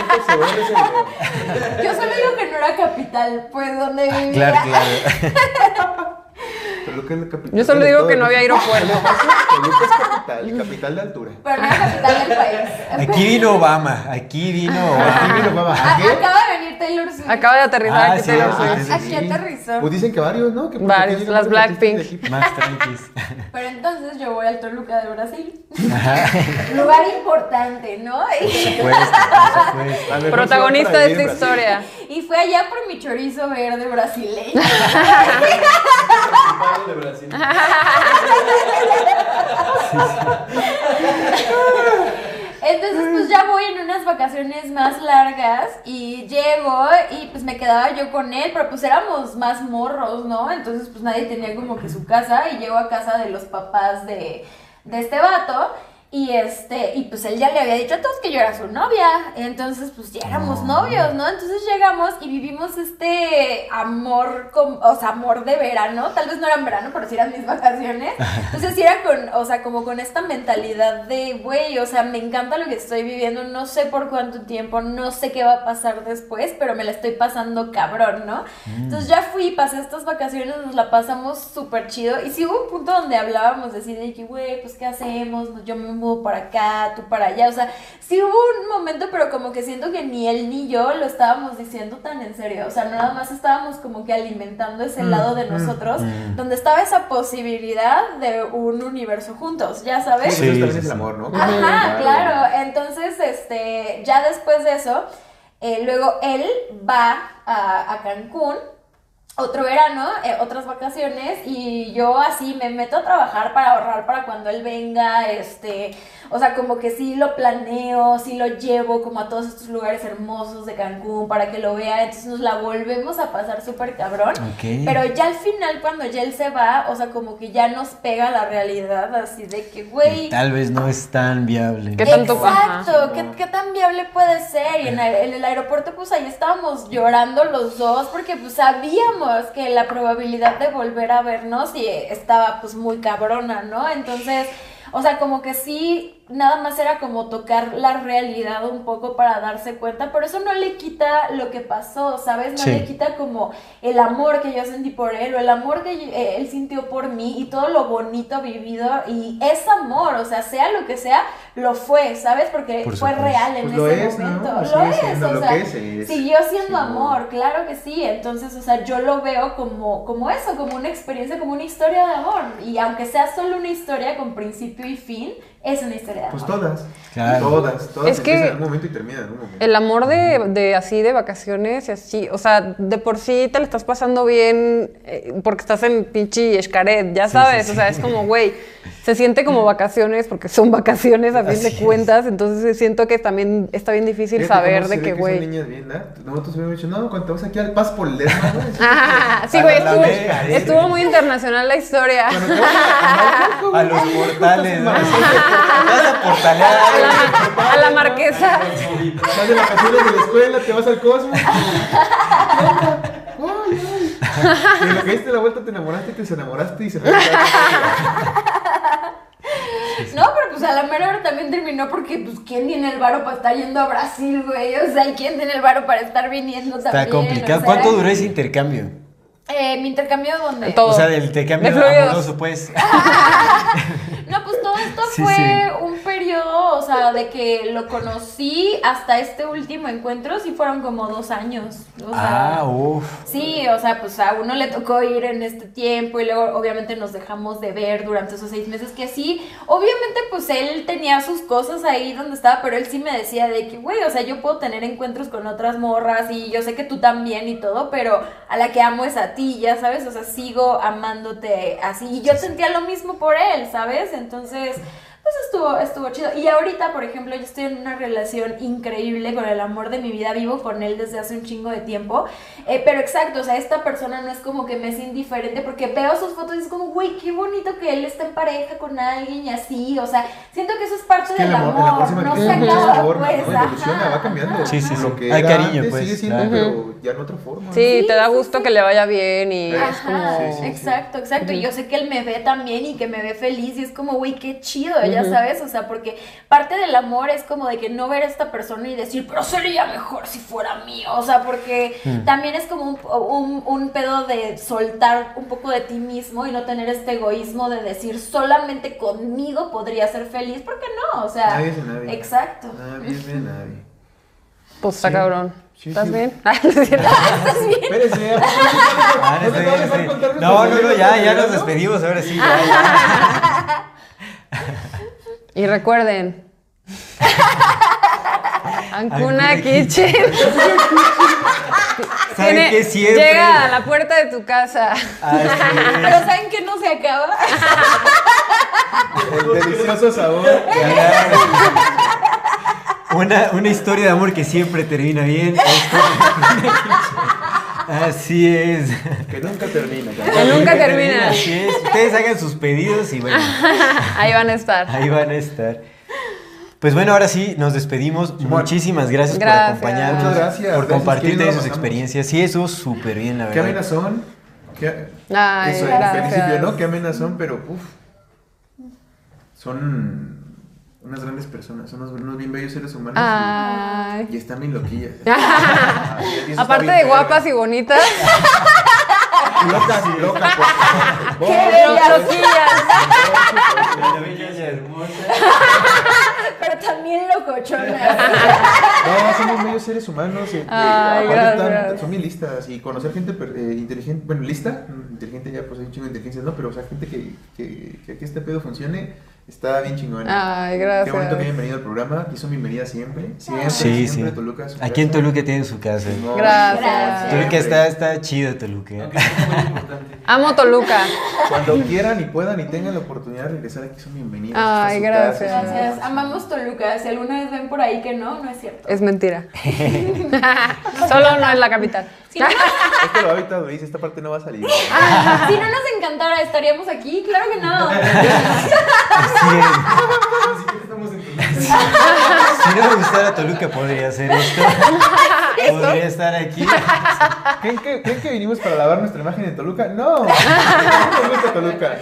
yo solo digo que no era capital, pues donde vivía. Claro, claro. Toluca es la capital. Yo solo digo que no había aeropuerto. Toluca es capital, capital de altura. Pero no era capital del país. Aquí vino Obama, aquí vino Aquí Obama. vino mamá. A- ¿Qué? acaba de venir Taylor Swift. Acaba de aterrizar Ah, aquí sí, Taylor Swift. Aquí sí. aterrizó. Pues dicen que varios, ¿no? Varios, las Blackpink. Más tranquis. Pero entonces yo voy al Toluca de Brasil. Ajá. Lugar importante, ¿no? Protagonista de esta historia. y fue allá por mi chorizo verde brasileño. De Brasil. Entonces, pues ya voy en unas vacaciones más largas y llego y pues me quedaba yo con él, pero pues éramos más morros, ¿no? Entonces, pues nadie tenía como que su casa y llego a casa de los papás de, de este vato. Y este, y pues él ya le había dicho a todos que yo era su novia. Entonces, pues ya éramos novios, ¿no? Entonces llegamos y vivimos este amor, con, o sea, amor de verano. Tal vez no era en verano, pero sí eran mis vacaciones. Entonces sí era con, o sea, como con esta mentalidad de, güey, o sea, me encanta lo que estoy viviendo, no sé por cuánto tiempo, no sé qué va a pasar después, pero me la estoy pasando cabrón, ¿no? Entonces ya fui, pasé estas vacaciones, nos la pasamos súper chido. Y sí hubo un punto donde hablábamos así de que, güey, pues ¿qué hacemos? Yo me para acá, tú para allá. O sea, sí hubo un momento, pero como que siento que ni él ni yo lo estábamos diciendo tan en serio. O sea, nada más estábamos como que alimentando ese lado de nosotros, donde estaba esa posibilidad de un universo juntos, ya sabes. Sí, Sí, el amor, ¿no? Ajá, claro. Entonces, este, ya después de eso, eh, luego él va a, a Cancún. Otro verano, eh, otras vacaciones y yo así me meto a trabajar para ahorrar para cuando él venga, este, o sea, como que sí lo planeo, sí lo llevo como a todos estos lugares hermosos de Cancún para que lo vea, entonces nos la volvemos a pasar súper cabrón, Ok. pero ya al final cuando ya él se va, o sea, como que ya nos pega la realidad así de que, güey, Tal vez no es tan viable. ¿Qué tanto- Exacto, Ajá. ¿qué, qué tan viable puede ser? Y en el, en el aeropuerto, pues ahí estábamos llorando los dos porque pues sabíamos que la probabilidad de volver a vernos y estaba pues muy cabrona, ¿no? Entonces, o sea, como que sí, nada más era como tocar la realidad un poco para darse cuenta, pero eso no le quita lo que pasó, ¿sabes? No Sí. le quita como el amor que yo sentí por él o el amor que eh, él sintió por mí y todo lo bonito vivido y es amor, o sea, sea lo que sea, lo fue, ¿sabes? Porque Por fue real en Pues lo ese momento. Pues Lo es, siendo o lo sea, que es, es- siguió siendo sí, amor, claro que sí. Entonces, o sea, yo lo veo como, como eso, como una experiencia, como una historia de amor. Y aunque sea solo una historia con principio y fin, es una historia de amor. Pues todas. Claro. Todas, todas. Es que- empiezan en algún momento y terminan en algún momento. El amor de, de así, de vacaciones y así, o sea, de por sí te lo estás pasando bien eh, porque estás en pinche Escaret, ya Sí, sabes, sí, o sea, es como, güey, se siente como vacaciones porque son vacaciones a fin Así de es. cuentas, entonces siento que también está bien difícil Fíjate saber de que, güey. niñas bien, ¿verdad? Nosotros hubiéramos dicho, no, cuando te vas aquí al Paz por sí, güey, estuvo, muy internacional la historia. A los portales, ¿no? Vas a portalear. A la, a la marquesa. Vas de vacaciones de la escuela, te vas al Cosmos. Y en lo que diste la vuelta te enamoraste, te desenamoraste y se fue. No, pero pues a la mera hora también terminó porque, pues, ¿quién tiene el varo para estar yendo a Brasil, güey? O sea, ¿y quién tiene el varo para estar viniendo Está también? complicado. O sea, ¿Cuánto duró ese intercambio? Eh, mi intercambio, ¿dónde? Todo. O sea, del intercambio amoroso, pues. No, pues todo esto Sí, fue sí. un periodo, o sea, de que lo conocí hasta este último encuentro, sí fueron como dos años. O sea, Ah, uff. Sí, o sea, pues a uno le tocó ir en este tiempo y luego obviamente nos dejamos de ver durante esos seis meses que sí, obviamente pues él tenía sus cosas ahí donde estaba, pero él sí me decía de que, güey, o sea, yo puedo tener encuentros con otras morras y yo sé que tú también y todo, pero a la que amo es a ti, ya sabes, o sea, sigo amándote así y yo sentía lo mismo por él, ¿sabes? Entonces... Pues estuvo, estuvo chido. Y ahorita, por ejemplo, yo estoy en una relación increíble con el amor de mi vida. Vivo con él desde hace un chingo de tiempo. Eh, pero exacto, o sea, esta persona no es como que me es indiferente porque veo sus fotos y es como, güey, qué bonito que él está en pareja con alguien y así. O sea, siento que eso es parte Es que del el amor, el amor. se no se acaba, pues. ¿no? Evoluciona, va cambiando. Sí, sí, sí. Lo que Hay era cariño, antes pues, Sigue siendo, claro. pero ya en otra forma. Sí, Sí, te da gusto sí. que le vaya bien y es Ajá, como... Sí, sí, sí. exacto, exacto. Y yo sé que él me ve también y que me ve feliz y es como, güey, qué chido, ya sabes. O sea, porque parte del amor es como de que no ver a esta persona y decir, pero sería mejor si fuera mío. O sea, porque también es como un, un, un pedo de soltar un poco de ti mismo y no tener este egoísmo de decir, solamente conmigo podría ser feliz. ¿Por qué no? O sea, Nadie es nadie. exacto. Nadie es de nadie. Pues está Sí. cabrón. Sí, ¿Estás sí. bien? Ah, no es cierto. Espérese, ¿a poco Ah, no no, ya, ya nos ¿no? despedimos, ahora sí. ya, ya. Y recuerden. Ancuna Ancuna Kitchen. ¿Saben qué siempre? Llega a la puerta de tu casa. Así Pero ¿saben que no se acaba? El delicioso sabor. es. Una, una historia de amor que siempre termina bien. Así es. Que nunca termina. Que nunca termina. Así es. Ustedes hagan sus pedidos y bueno, Ahí van a estar. ahí van a estar. Pues bueno, ahora sí, nos despedimos. Muchísimas gracias, Gracias. por acompañarnos. Muchas gracias. Por compartir qué todas sus experiencias. Sí, estuvo súper bien, la Qué verdad. amenas son. Qué, Ay, eso, gracias. al principio, ¿no? Qué amenas son, pero uff. Son unas grandes personas, son unos, unos bien bellos seres humanos. y- Ay. Y, están bien loquillas. Ay, y Aparte bien de guapas y bonitas, Locas, locas, por favor. ¡Qué pero bellas! loquillas. Pero también locochonas. No, somos medios seres humanos. eh, Ay, aparte gracias. están- son bien listas. Y conocer gente per- eh, inteligente, bueno, lista, inteligente ya, pues hay un chingo de inteligencia, ¿no? Pero, o sea, gente que, que, que aquí este pedo funcione, está bien chingón. Ay, Qué bonito que gracias. hayan venido al programa. Aquí son bienvenidas siempre. Siempre, Sí, siempre. sí. Toluca, su Aquí en. Toluca tienen su casa. No, Gracias. Gracias. Toluca está, está chido, Toluca. Amo Toluca. Cuando quieran y puedan y tengan la oportunidad de regresar aquí, son bienvenidas. Ay, gracias. casa, Gracias. Amamos Toluca. Si alguna vez ven por ahí que no, no es cierto. Es mentira. Solo no es la capital. Si no, nos, Esto lo ahorita lo dice, esta parte no va a salir. si no nos encantara, ¿estaríamos aquí? Claro que no. Es. Si no me gustara Toluca, podría hacer esto. Podría estar aquí. ¿Creen que, ¿Creen que vinimos para lavar nuestra imagen en Toluca? No. No nos gusta Toluca.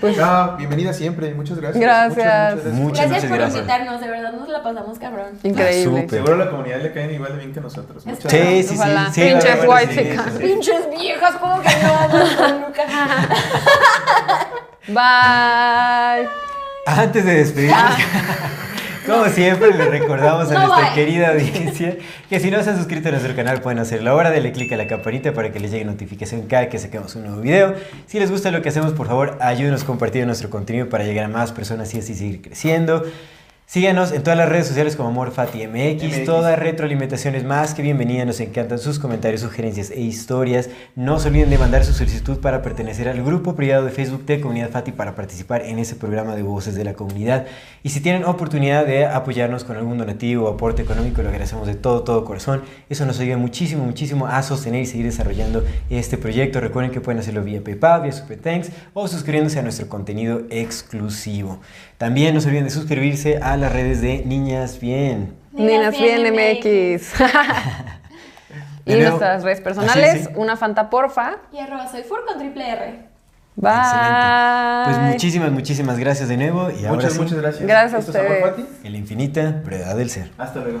Pues- no, bienvenida siempre. Muchas gracias. Gracias. Muchas, muchas Muchas, Gracias muchas por gracias. invitarnos. De verdad nos la pasamos cabrón. Increíble. Ah. Seguro a la comunidad le caen igual de bien que nosotros. Muchas Sí, gracias. sí, sí. Ojalá. sí, Pinches verdad, white sí, sí. Pinches viejas, ¿cómo que no Toluca? Bye. Antes de despedirnos, como siempre, les recordamos a nuestra querida audiencia que si no se han suscrito a nuestro canal pueden hacerlo ahora. Denle click a la campanita para que les llegue notificación cada que saquemos un nuevo video. Si les gusta lo que hacemos, por favor, ayúdenos compartiendo nuestro contenido para llegar a más personas y así seguir creciendo. Síganos en todas las redes sociales como AmorFatiMX. MX. Toda retroalimentación es más que bienvenida. Nos encantan sus comentarios, sugerencias e historias. No se olviden de mandar su solicitud para pertenecer al grupo privado de Facebook de Comunidad Fati para participar en ese programa de voces de la comunidad. Y si tienen oportunidad de apoyarnos con algún donativo o aporte económico, lo agradecemos de todo, todo corazón. Eso nos ayuda muchísimo, muchísimo a sostener y seguir desarrollando este proyecto. Recuerden que pueden hacerlo vía PayPal, vía Super Thanks o suscribiéndose a nuestro contenido exclusivo. También no se olviden de suscribirse a las redes de Niñas Bien. Niñas bien MX. Y nuevo- nuestras redes personales, es, sí. una Fanta porfa. Y arroba soy Fur con triple R. Bye. Excelente. Pues muchísimas, muchísimas gracias de nuevo. Y ahora Muchas, sí, muchas gracias. Gracias a ustedes. El infinita brevedad del ser. Hasta luego.